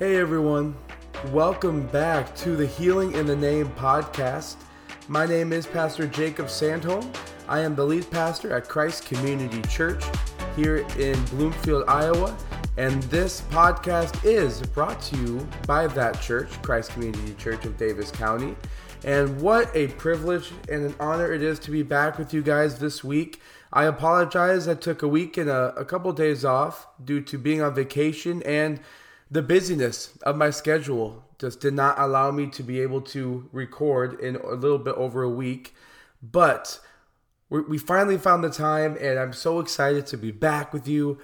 Hey everyone, welcome back to the Healing in the Name podcast. My name is Pastor Jacob Sandholm. I am the lead pastor at Christ Community Church here in Bloomfield, Iowa. And this podcast is brought to you by that church, Christ Community Church of Davis County. And what a privilege and an honor it is to be back with you guys this week. I apologize. I took a week and a, a couple days off due to being on vacation and the busyness of my schedule just did not allow me to be able to record in a little bit over a week. But we finally found the time, and I'm so excited to be back with you.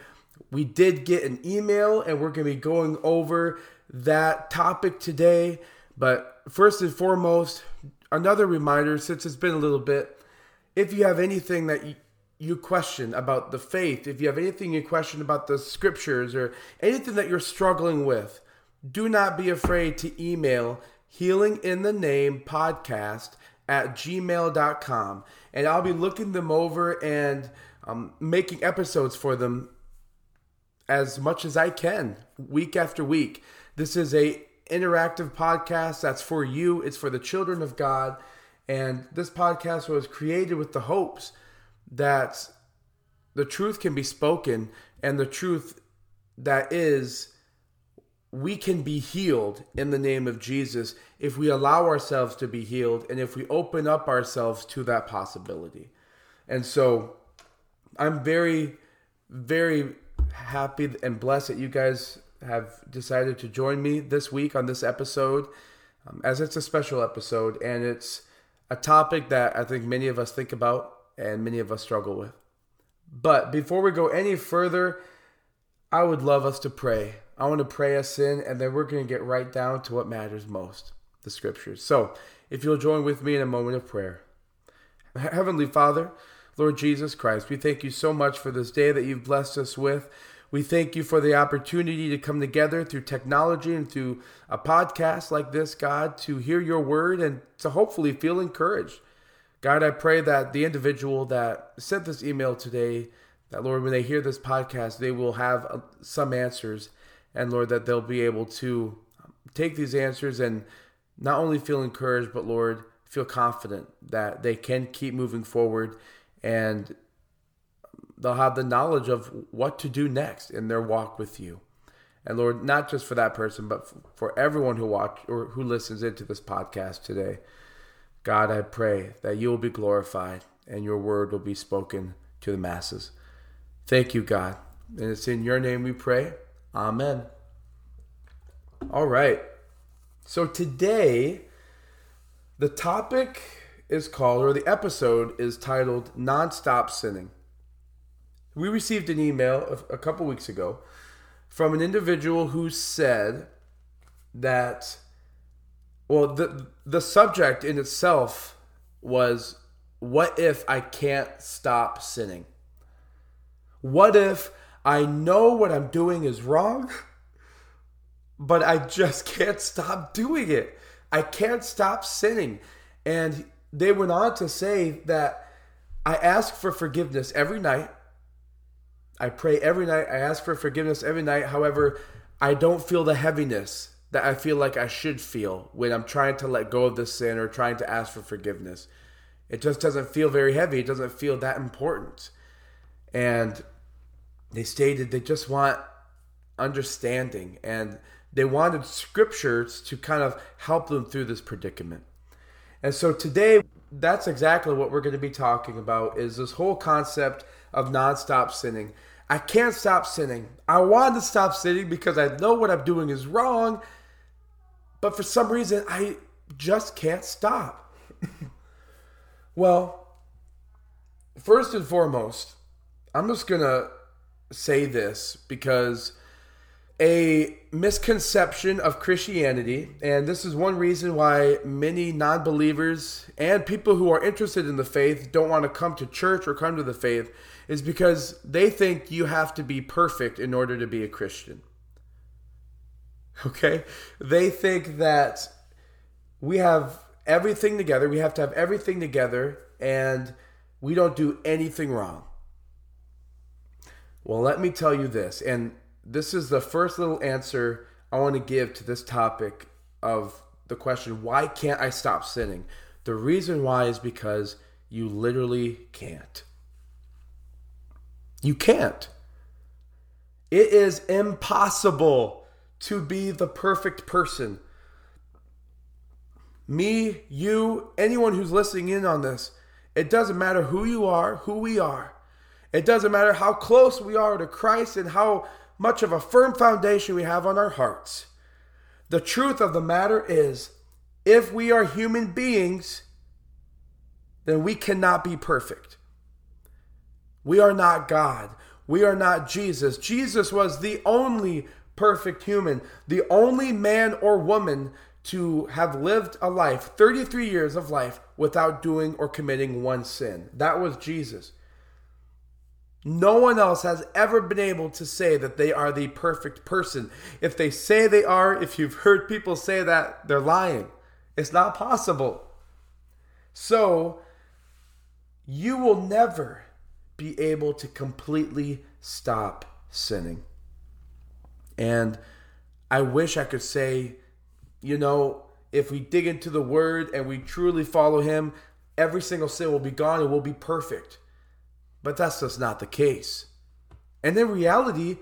We did get an email, and we're going to be going over that topic today. But first and foremost, another reminder since it's been a little bit, if you have anything that you, question about the faith, if you have anything you question about the scriptures or anything that you're struggling with, do not be afraid to email healing in the name podcast at gmail.com and i'll be looking them over and um, making episodes for them as much as i can week after week. This is a interactive podcast that's for you. It's for the children of god. And this podcast was created with the hopes that the truth can be spoken and the truth that is we can be healed in the name of Jesus if we allow ourselves to be healed and if we open up ourselves to that possibility. And so I'm very, very happy and blessed that you guys have decided to join me this week on this episode, um, as it's a special episode and it's a topic that I think many of us think about and many of us struggle with. But before we go any further, I would love us to pray. I want to pray us in, and then we're going to get right down to what matters most the scriptures. So, if you'll join with me in a moment of prayer. Heavenly Father, Lord Jesus Christ, we thank you so much for this day that you've blessed us with. We thank you for the opportunity to come together through technology and through a podcast like this, God, to hear your word and to hopefully feel encouraged. God, I pray that the individual that sent this email today, that Lord, when they hear this podcast, they will have uh, some answers, and Lord, that they'll be able to take these answers and not only feel encouraged, but Lord, feel confident that they can keep moving forward and they'll have the knowledge of what to do next in their walk with you. And Lord, not just for that person, but for everyone who watch or who listens into this podcast today. God, I pray that you will be glorified and your word will be spoken to the masses. Thank you, God. And it's in your name we pray. Amen. All right. So today, the topic is called, or the episode is titled Nonstop Sinning. We received an email a couple weeks ago from an individual who said that well, the the subject in itself was what if I can't stop sinning? What if I know what I'm doing is wrong, but I just can't stop doing it? I can't stop sinning. And they went on to say that I ask for forgiveness every night. I pray every night. I ask for forgiveness every night. However, I don't feel the heaviness that I feel like I should feel when I'm trying to let go of this sin or trying to ask for forgiveness. It just doesn't feel very heavy. It doesn't feel that important. And they stated they just want understanding and they wanted scriptures to kind of help them through this predicament. And so today that's exactly what we're going to be talking about is this whole concept of nonstop sinning. I can't stop sinning. I want to stop sinning because I know what I'm doing is wrong but for some reason, I just can't stop. well, first and foremost, I'm just going to say this because a misconception of Christianity, and this is one reason why many non believers and people who are interested in the faith don't want to come to church or come to the faith, is because they think you have to be perfect in order to be a Christian. Okay? They think that we have everything together. We have to have everything together and we don't do anything wrong. Well, let me tell you this, and this is the first little answer I want to give to this topic of the question, why can't I stop sinning? The reason why is because you literally can't. You can't. It is impossible to be the perfect person. Me, you, anyone who's listening in on this, it doesn't matter who you are, who we are. It doesn't matter how close we are to Christ and how much of a firm foundation we have on our hearts. The truth of the matter is, if we are human beings, then we cannot be perfect. We are not God. We are not Jesus. Jesus was the only perfect human, the only man or woman to have lived a life, 33 years of life, without doing or committing one sin. That was Jesus. No one else has ever been able to say that they are the perfect person. If they say they are, if you've heard people say that, they're lying. It's not possible. So, you will never be able to completely stop sinning. And I wish I could say, you know, if we dig into the word and we truly follow him, every single sin will be gone and we'll be perfect. But that's just not the case. And in reality,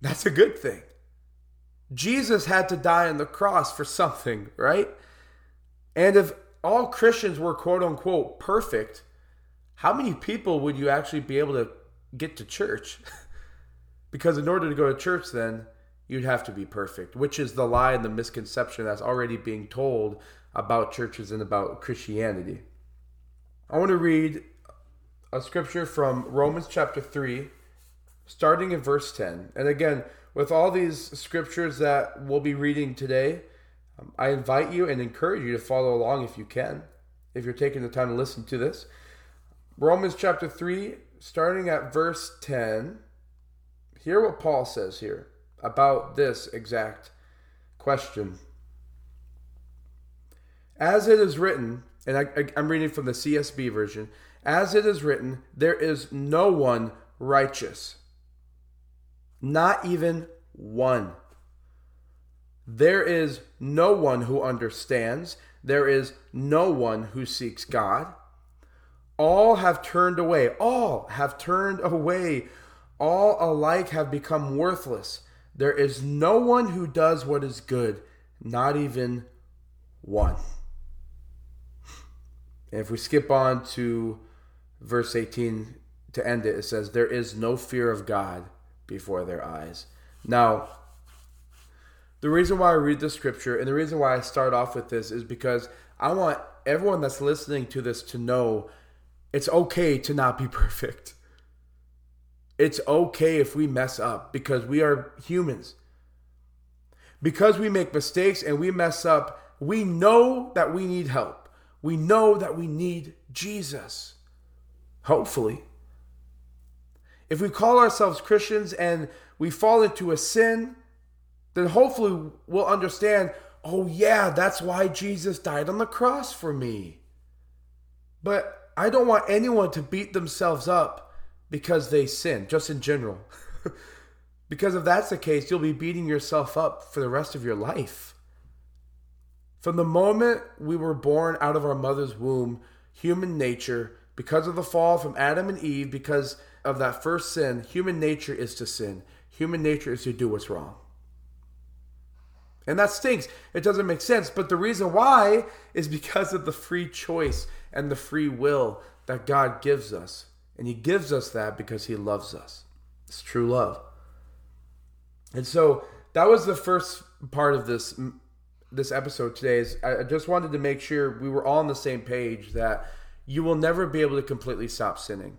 that's a good thing. Jesus had to die on the cross for something, right? And if all Christians were quote unquote perfect, how many people would you actually be able to get to church? because in order to go to church, then you'd have to be perfect, which is the lie and the misconception that's already being told about churches and about Christianity. I want to read a scripture from Romans chapter 3, starting in verse 10. And again, with all these scriptures that we'll be reading today, um, I invite you and encourage you to follow along if you can, if you're taking the time to listen to this. Romans chapter 3, starting at verse 10. Hear what Paul says here about this exact question. As it is written, and I, am reading from the CSB version, as it is written, there is no one righteous, not even one. There is no one who understands, there is no one who seeks God. All have turned away, all have turned away, all alike have become worthless. There is no one who does what is good, not even one. And if we skip on to verse 18 to end it, it says, There is no fear of God before their eyes. Now, the reason why I read the scripture and the reason why I start off with this is because I want everyone that's listening to this to know it's okay to not be perfect. It's okay if we mess up because we are humans. Because we make mistakes and we mess up, we know that we need help. We know that we need Jesus. Hopefully. If we call ourselves Christians and we fall into a sin, then hopefully we'll understand oh, yeah, that's why Jesus died on the cross for me. But I don't want anyone to beat themselves up because they sin, just in general. because if that's the case, you'll be beating yourself up for the rest of your life. From the moment we were born out of our mother's womb, human nature because of the fall from Adam and Eve, because of that first sin, human nature is to sin. Human nature is to do what's wrong. And that stinks. It doesn't make sense. But the reason why is because of the free choice and the free will that God gives us. And He gives us that because He loves us. It's true love. And so that was the first part of this this episode today is I just wanted to make sure we were all on the same page that you will never be able to completely stop sinning.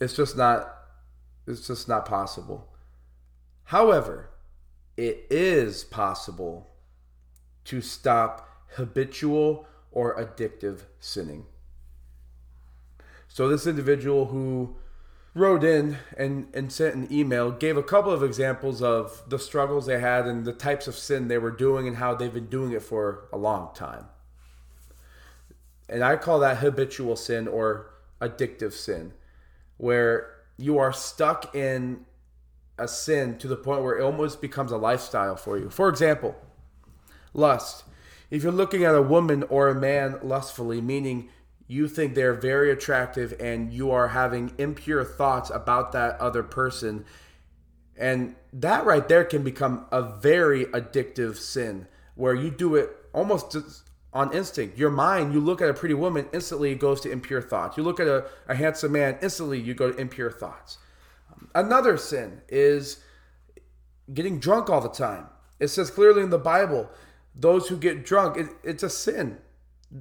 It's just not it's just not possible. However, it is possible to stop habitual or addictive sinning. So this individual who wrote in and, and sent an email gave a couple of examples of the struggles they had and the types of sin they were doing and how they've been doing it for a long time. And I call that habitual sin or addictive sin, where you are stuck in a sin to the point where it almost becomes a lifestyle for you. For example, lust. If you're looking at a woman or a man lustfully, meaning you think they're very attractive and you are having impure thoughts about that other person, and that right there can become a very addictive sin where you do it almost on instinct. Your mind, you look at a pretty woman, instantly it goes to impure thoughts. You look at a, a handsome man, instantly you go to impure thoughts. Another sin is getting drunk all the time. It says clearly in the Bible, those who get drunk, it, it's a sin.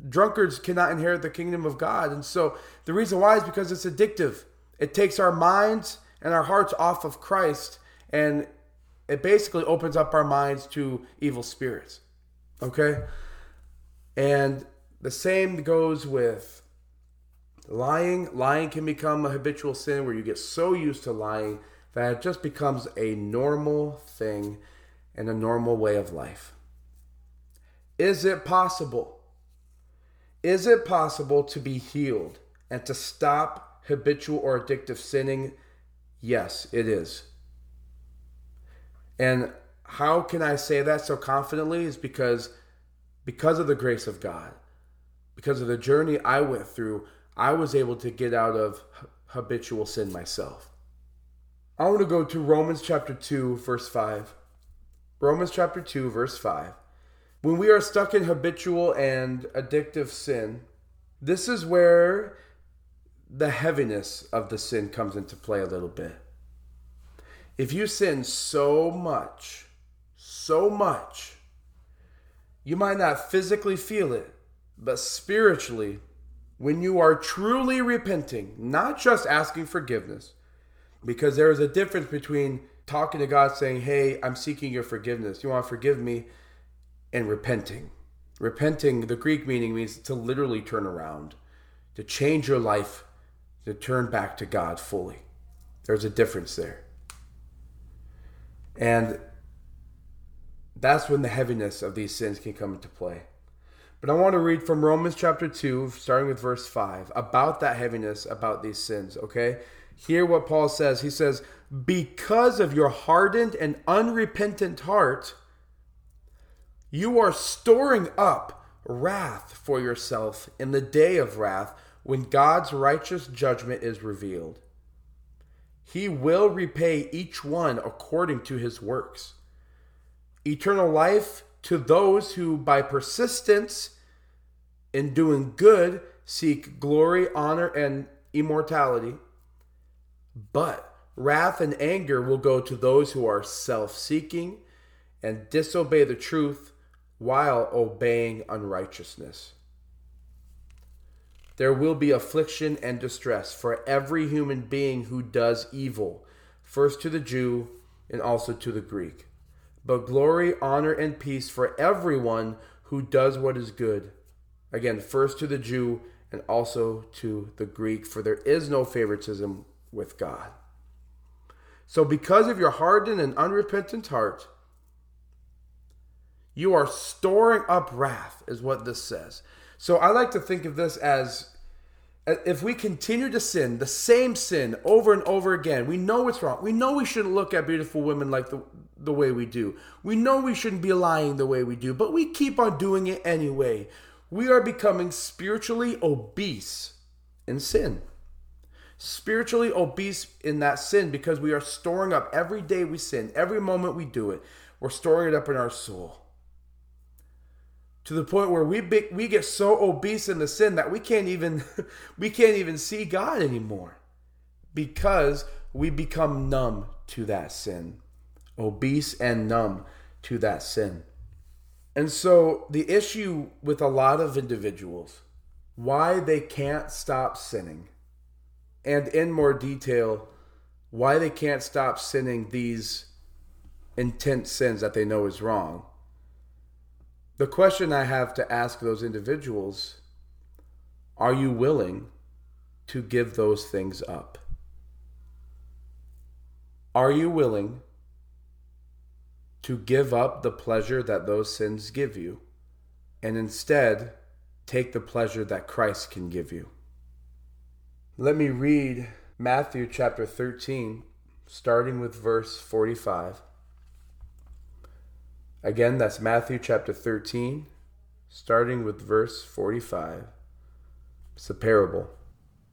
Drunkards cannot inherit the kingdom of God. And so the reason why is because it's addictive. It takes our minds and our hearts off of Christ and it basically opens up our minds to evil spirits. Okay? And the same goes with lying. Lying can become a habitual sin where you get so used to lying that it just becomes a normal thing and a normal way of life. Is it possible? Is it possible to be healed and to stop habitual or addictive sinning? Yes, it is. And how can I say that so confidently? Is because because of the grace of God, because of the journey I went through, I was able to get out of habitual sin myself. I want to go to Romans chapter 2, verse 5. Romans chapter 2, verse 5. When we are stuck in habitual and addictive sin, this is where the heaviness of the sin comes into play a little bit. If you sin so much, so much, you might not physically feel it, but spiritually, when you are truly repenting, not just asking forgiveness, because there is a difference between talking to God saying, Hey, I'm seeking your forgiveness. You want to forgive me? And repenting. Repenting, the Greek meaning means to literally turn around, to change your life, to turn back to God fully. There's a difference there. And that's when the heaviness of these sins can come into play. But I want to read from Romans chapter 2, starting with verse 5, about that heaviness, about these sins, okay? Hear what Paul says. He says, Because of your hardened and unrepentant heart, you are storing up wrath for yourself in the day of wrath when God's righteous judgment is revealed. He will repay each one according to his works. Eternal life to those who, by persistence in doing good, seek glory, honor, and immortality. But wrath and anger will go to those who are self seeking and disobey the truth while obeying unrighteousness. There will be affliction and distress for every human being who does evil, first to the Jew and also to the Greek. But glory, honor, and peace for everyone who does what is good. Again, first to the Jew and also to the Greek, for there is no favoritism with God. So, because of your hardened and unrepentant heart, you are storing up wrath, is what this says. So, I like to think of this as uh, if we continue to sin, the same sin over and over again, we know it's wrong. We know we shouldn't look at beautiful women like the, the way we do. We know we shouldn't be lying the way we do, but we keep on doing it anyway. We are becoming spiritually obese in sin. Spiritually obese in that sin because we are storing up every day we sin, every moment we do it, we're storing it up in our soul to the point where we be, we get so obese in the sin that we can't even we can't even see God anymore because we become numb to that sin obese and numb to that sin. And so the issue with a lot of individuals why they can't stop sinning and in more detail why they can't stop sinning these intense sins that they know is wrong the question I have to ask those individuals are you willing to give those things up? Are you willing to give up the pleasure that those sins give you and instead take the pleasure that Christ can give you? Let me read Matthew chapter 13, starting with verse 45. Again, that's Matthew chapter 13, starting with verse 45. It's a parable.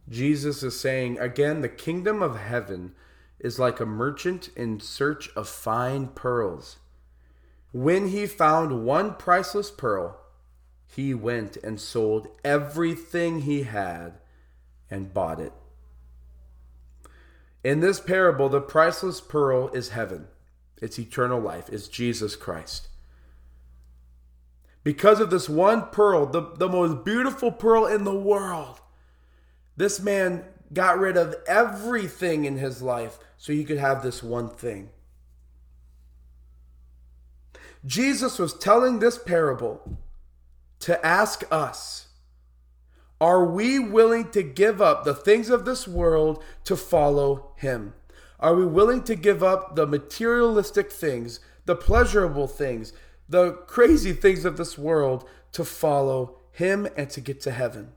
Jesus is saying, again, the kingdom of heaven is like a merchant in search of fine pearls. When he found one priceless pearl, he went and sold everything he had and bought it. In this parable, the priceless pearl is heaven. It's eternal life. It's Jesus Christ. Because of this one pearl, the, the most beautiful pearl in the world, this man got rid of everything in his life so he could have this one thing. Jesus was telling this parable to ask us Are we willing to give up the things of this world to follow Him? Are we willing to give up the materialistic things, the pleasurable things, the crazy things of this world to follow Him and to get to heaven?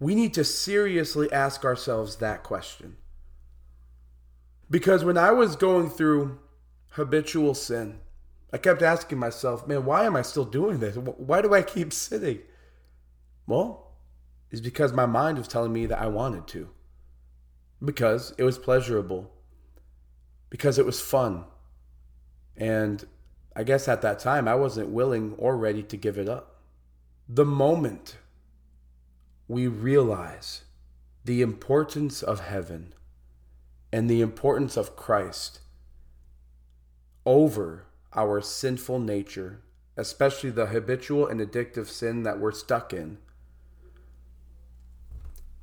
We need to seriously ask ourselves that question. Because when I was going through habitual sin, I kept asking myself, man, why am I still doing this? Why do I keep sinning? Well, it's because my mind was telling me that I wanted to. Because it was pleasurable. Because it was fun. And I guess at that time, I wasn't willing or ready to give it up. The moment we realize the importance of heaven and the importance of Christ over our sinful nature, especially the habitual and addictive sin that we're stuck in,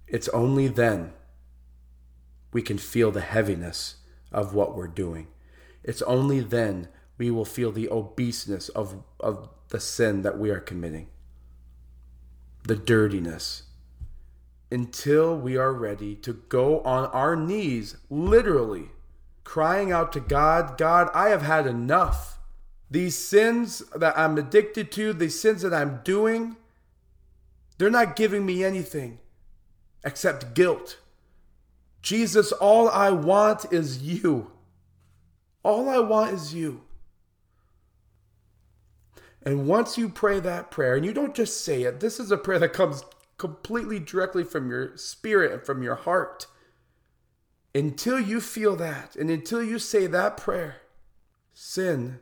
it's only then we can feel the heaviness of what we're doing. It's only then we will feel the obeseness of, of the sin that we are committing, the dirtiness. Until we are ready to go on our knees, literally, crying out to God, God, I have had enough. These sins that I'm addicted to, these sins that I'm doing, they're not giving me anything except guilt. Jesus, all I want is you. All I want is you. And once you pray that prayer, and you don't just say it, this is a prayer that comes completely directly from your spirit and from your heart. Until you feel that, and until you say that prayer, sin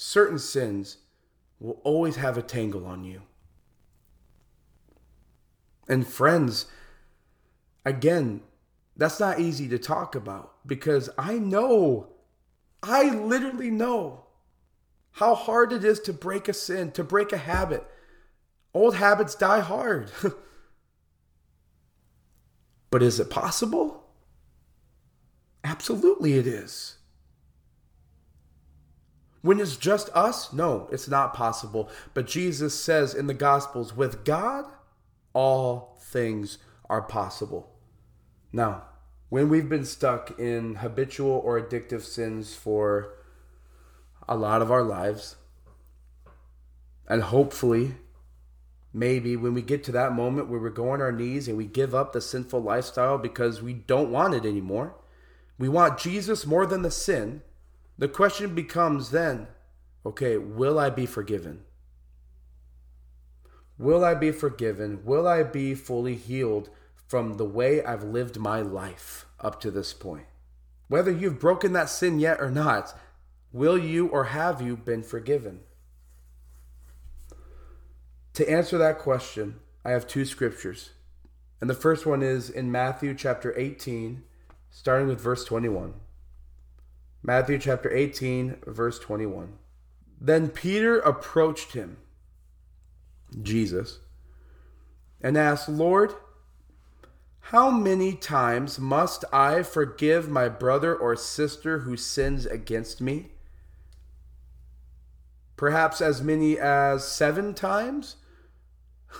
certain sins will always have a tangle on you. And friends, again, that's not easy to talk about because I know, I literally know how hard it is to break a sin, to break a habit. Old habits die hard. but is it possible? Absolutely, it is. When it's just us, no, it's not possible. But Jesus says in the Gospels, with God, all things are possible. Now, when we've been stuck in habitual or addictive sins for a lot of our lives, and hopefully, maybe when we get to that moment where we go on our knees and we give up the sinful lifestyle because we don't want it anymore, we want Jesus more than the sin the question becomes then okay, will I be forgiven? Will I be forgiven? Will I be fully healed from the way I've lived my life up to this point? Whether you've broken that sin yet or not, will you or have you been forgiven? To answer that question, I have two scriptures. And the first one is in Matthew chapter 18, starting with verse 21. Matthew chapter 18, verse 21. Then Peter approached him, Jesus, and asked, Lord, how many times must I forgive my brother or sister who sins against me? Perhaps as many as seven times?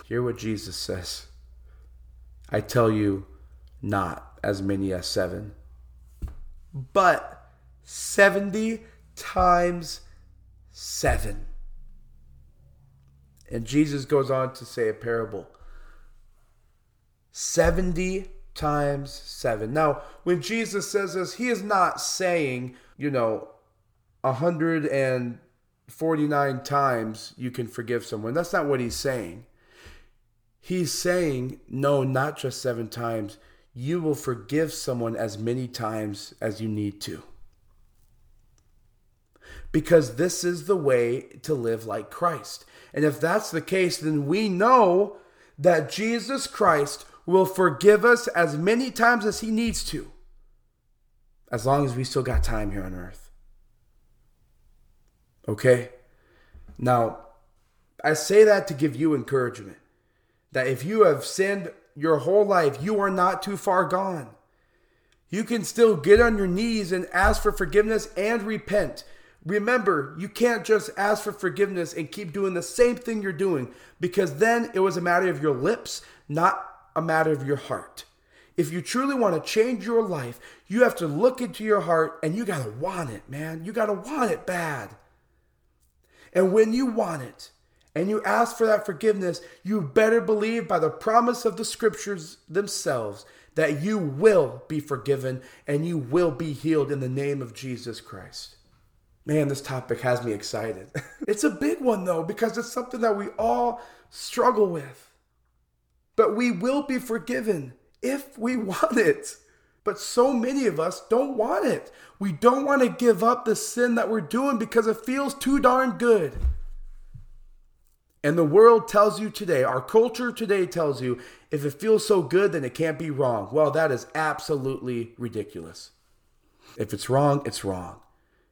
Hear what Jesus says. I tell you, not as many as seven. But 70 times 7. And Jesus goes on to say a parable 70 times seven. Now, when Jesus says this, he is not saying, you know, 149 times you can forgive someone. That's not what he's saying. He's saying, no, not just seven times. You will forgive someone as many times as you need to. Because this is the way to live like Christ. And if that's the case, then we know that Jesus Christ will forgive us as many times as he needs to, as long as we still got time here on earth. Okay? Now, I say that to give you encouragement that if you have sinned your whole life, you are not too far gone. You can still get on your knees and ask for forgiveness and repent. Remember, you can't just ask for forgiveness and keep doing the same thing you're doing because then it was a matter of your lips, not a matter of your heart. If you truly want to change your life, you have to look into your heart and you got to want it, man. You got to want it bad. And when you want it and you ask for that forgiveness, you better believe by the promise of the scriptures themselves that you will be forgiven and you will be healed in the name of Jesus Christ. Man, this topic has me excited. it's a big one though, because it's something that we all struggle with. But we will be forgiven if we want it. But so many of us don't want it. We don't want to give up the sin that we're doing because it feels too darn good. And the world tells you today, our culture today tells you, if it feels so good, then it can't be wrong. Well, that is absolutely ridiculous. If it's wrong, it's wrong.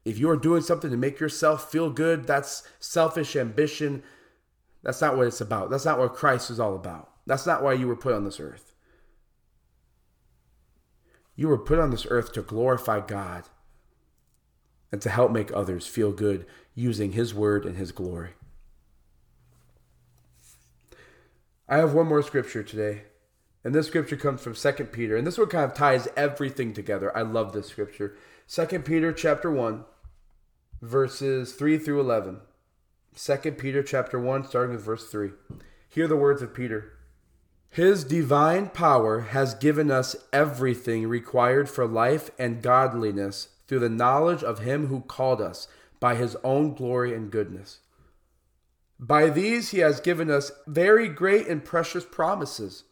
If you are doing something to make yourself feel good, that's selfish ambition. That's not what it's about. That's not what Christ is all about. That's not why you were put on this earth. You were put on this earth to glorify God and to help make others feel good using His word and His glory. I have one more scripture today. And this scripture comes from 2 Peter. And this one kind of ties everything together. I love this scripture. 2 Peter chapter 1, verses 3 through 11. 2 Peter chapter 1, starting with verse 3. Hear the words of Peter. His divine power has given us everything required for life and godliness through the knowledge of him who called us by his own glory and goodness. By these he has given us very great and precious promises,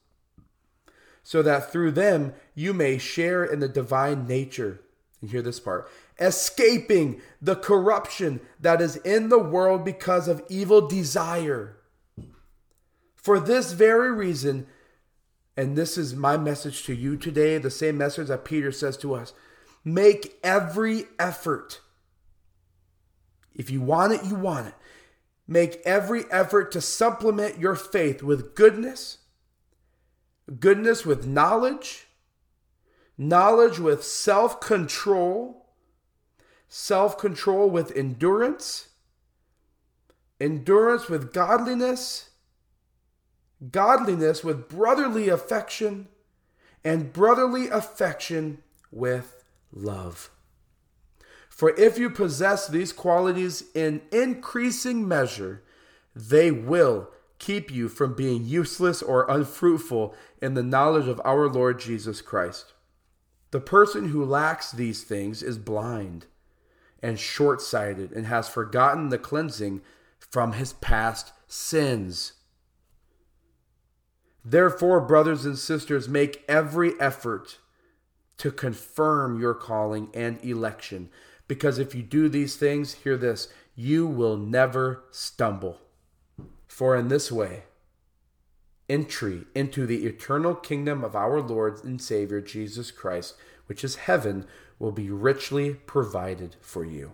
so that through them you may share in the divine nature. And hear this part escaping the corruption that is in the world because of evil desire. For this very reason, and this is my message to you today, the same message that Peter says to us make every effort. If you want it, you want it. Make every effort to supplement your faith with goodness, goodness with knowledge, knowledge with self control, self control with endurance, endurance with godliness godliness with brotherly affection, and brotherly affection with love. For if you possess these qualities in increasing measure, they will keep you from being useless or unfruitful in the knowledge of our Lord Jesus Christ. The person who lacks these things is blind and short sighted and has forgotten the cleansing from his past sins. Therefore, brothers and sisters, make every effort to confirm your calling and election. Because if you do these things, hear this, you will never stumble. For in this way, entry into the eternal kingdom of our Lord and Savior Jesus Christ, which is heaven, will be richly provided for you.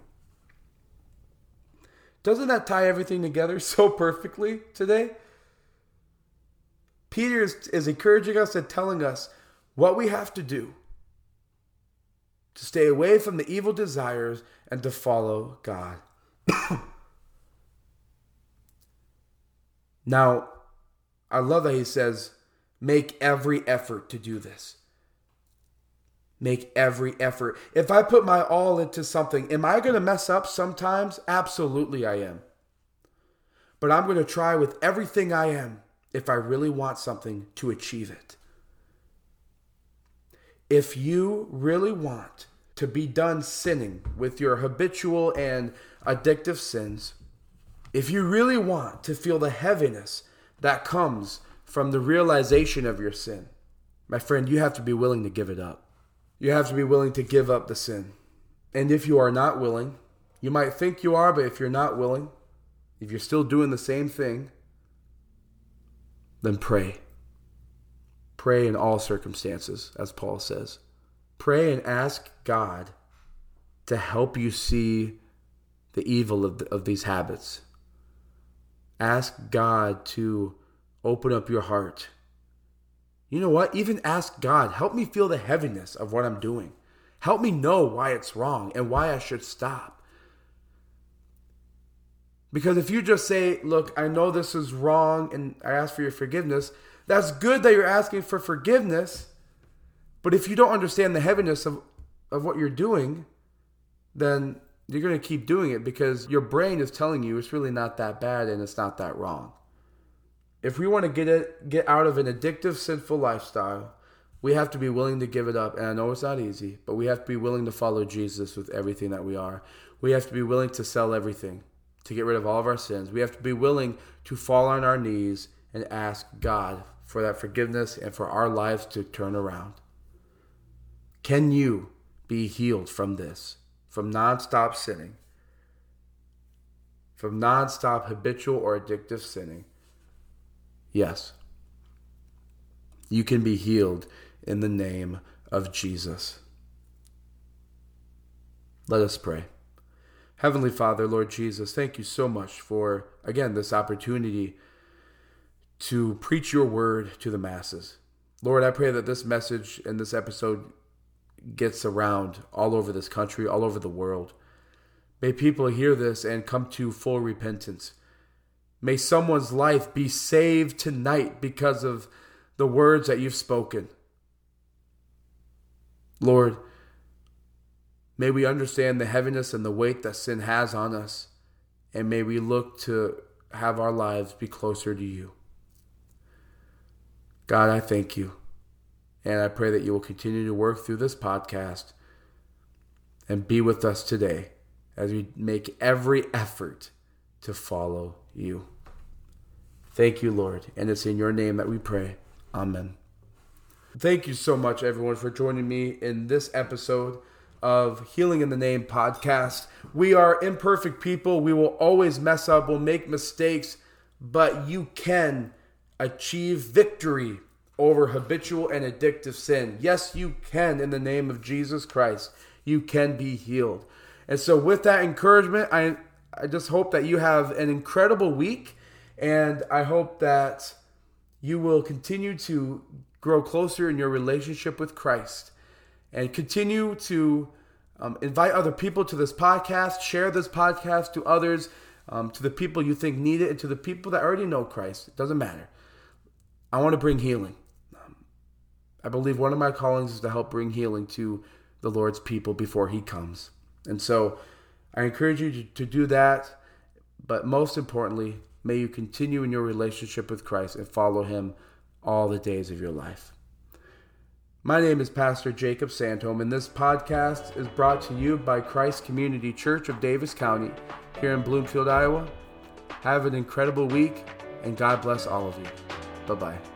Doesn't that tie everything together so perfectly today? Peter is, is encouraging us and telling us what we have to do to stay away from the evil desires and to follow God. now, I love that he says, make every effort to do this. Make every effort. If I put my all into something, am I going to mess up sometimes? Absolutely, I am. But I'm going to try with everything I am if I really want something to achieve it. If you really want to be done sinning with your habitual and addictive sins, if you really want to feel the heaviness that comes from the realization of your sin, my friend, you have to be willing to give it up. You have to be willing to give up the sin. And if you are not willing, you might think you are, but if you're not willing, if you're still doing the same thing, then pray. Pray in all circumstances, as Paul says. Pray and ask God to help you see the evil of, the, of these habits. Ask God to open up your heart. You know what? Even ask God, help me feel the heaviness of what I'm doing. Help me know why it's wrong and why I should stop. Because if you just say, Look, I know this is wrong and I ask for your forgiveness, that's good that you're asking for forgiveness. But if you don't understand the heaviness of, of what you're doing, then you're going to keep doing it because your brain is telling you it's really not that bad and it's not that wrong. If we want to get it get out of an addictive sinful lifestyle, we have to be willing to give it up. And I know it's not easy, but we have to be willing to follow Jesus with everything that we are. We have to be willing to sell everything to get rid of all of our sins. We have to be willing to fall on our knees and ask God for that forgiveness and for our lives to turn around. Can you be healed from this? From nonstop sinning? From nonstop habitual or addictive sinning? Yes. You can be healed in the name of Jesus. Let us pray. Heavenly Father, Lord Jesus, thank you so much for, again, this opportunity to preach your word to the masses. Lord, I pray that this message and this episode gets around all over this country, all over the world. May people hear this and come to full repentance. May someone's life be saved tonight because of the words that you've spoken. Lord, may we understand the heaviness and the weight that sin has on us, and may we look to have our lives be closer to you. God, I thank you. And I pray that you will continue to work through this podcast and be with us today as we make every effort to follow you. Thank you, Lord. And it's in your name that we pray. Amen. Thank you so much, everyone, for joining me in this episode of Healing in the Name podcast. We are imperfect people. We will always mess up, we'll make mistakes, but you can achieve victory over habitual and addictive sin. Yes, you can in the name of Jesus Christ. You can be healed. And so, with that encouragement, I, I just hope that you have an incredible week. And I hope that you will continue to grow closer in your relationship with Christ and continue to um, invite other people to this podcast, share this podcast to others, um, to the people you think need it, and to the people that already know Christ. It doesn't matter. I want to bring healing. Um, I believe one of my callings is to help bring healing to the Lord's people before He comes. And so I encourage you to, to do that. But most importantly, may you continue in your relationship with Christ and follow Him all the days of your life. My name is Pastor Jacob Sandholm, and this podcast is brought to you by Christ Community Church of Davis County here in Bloomfield, Iowa. Have an incredible week, and God bless all of you. Bye bye.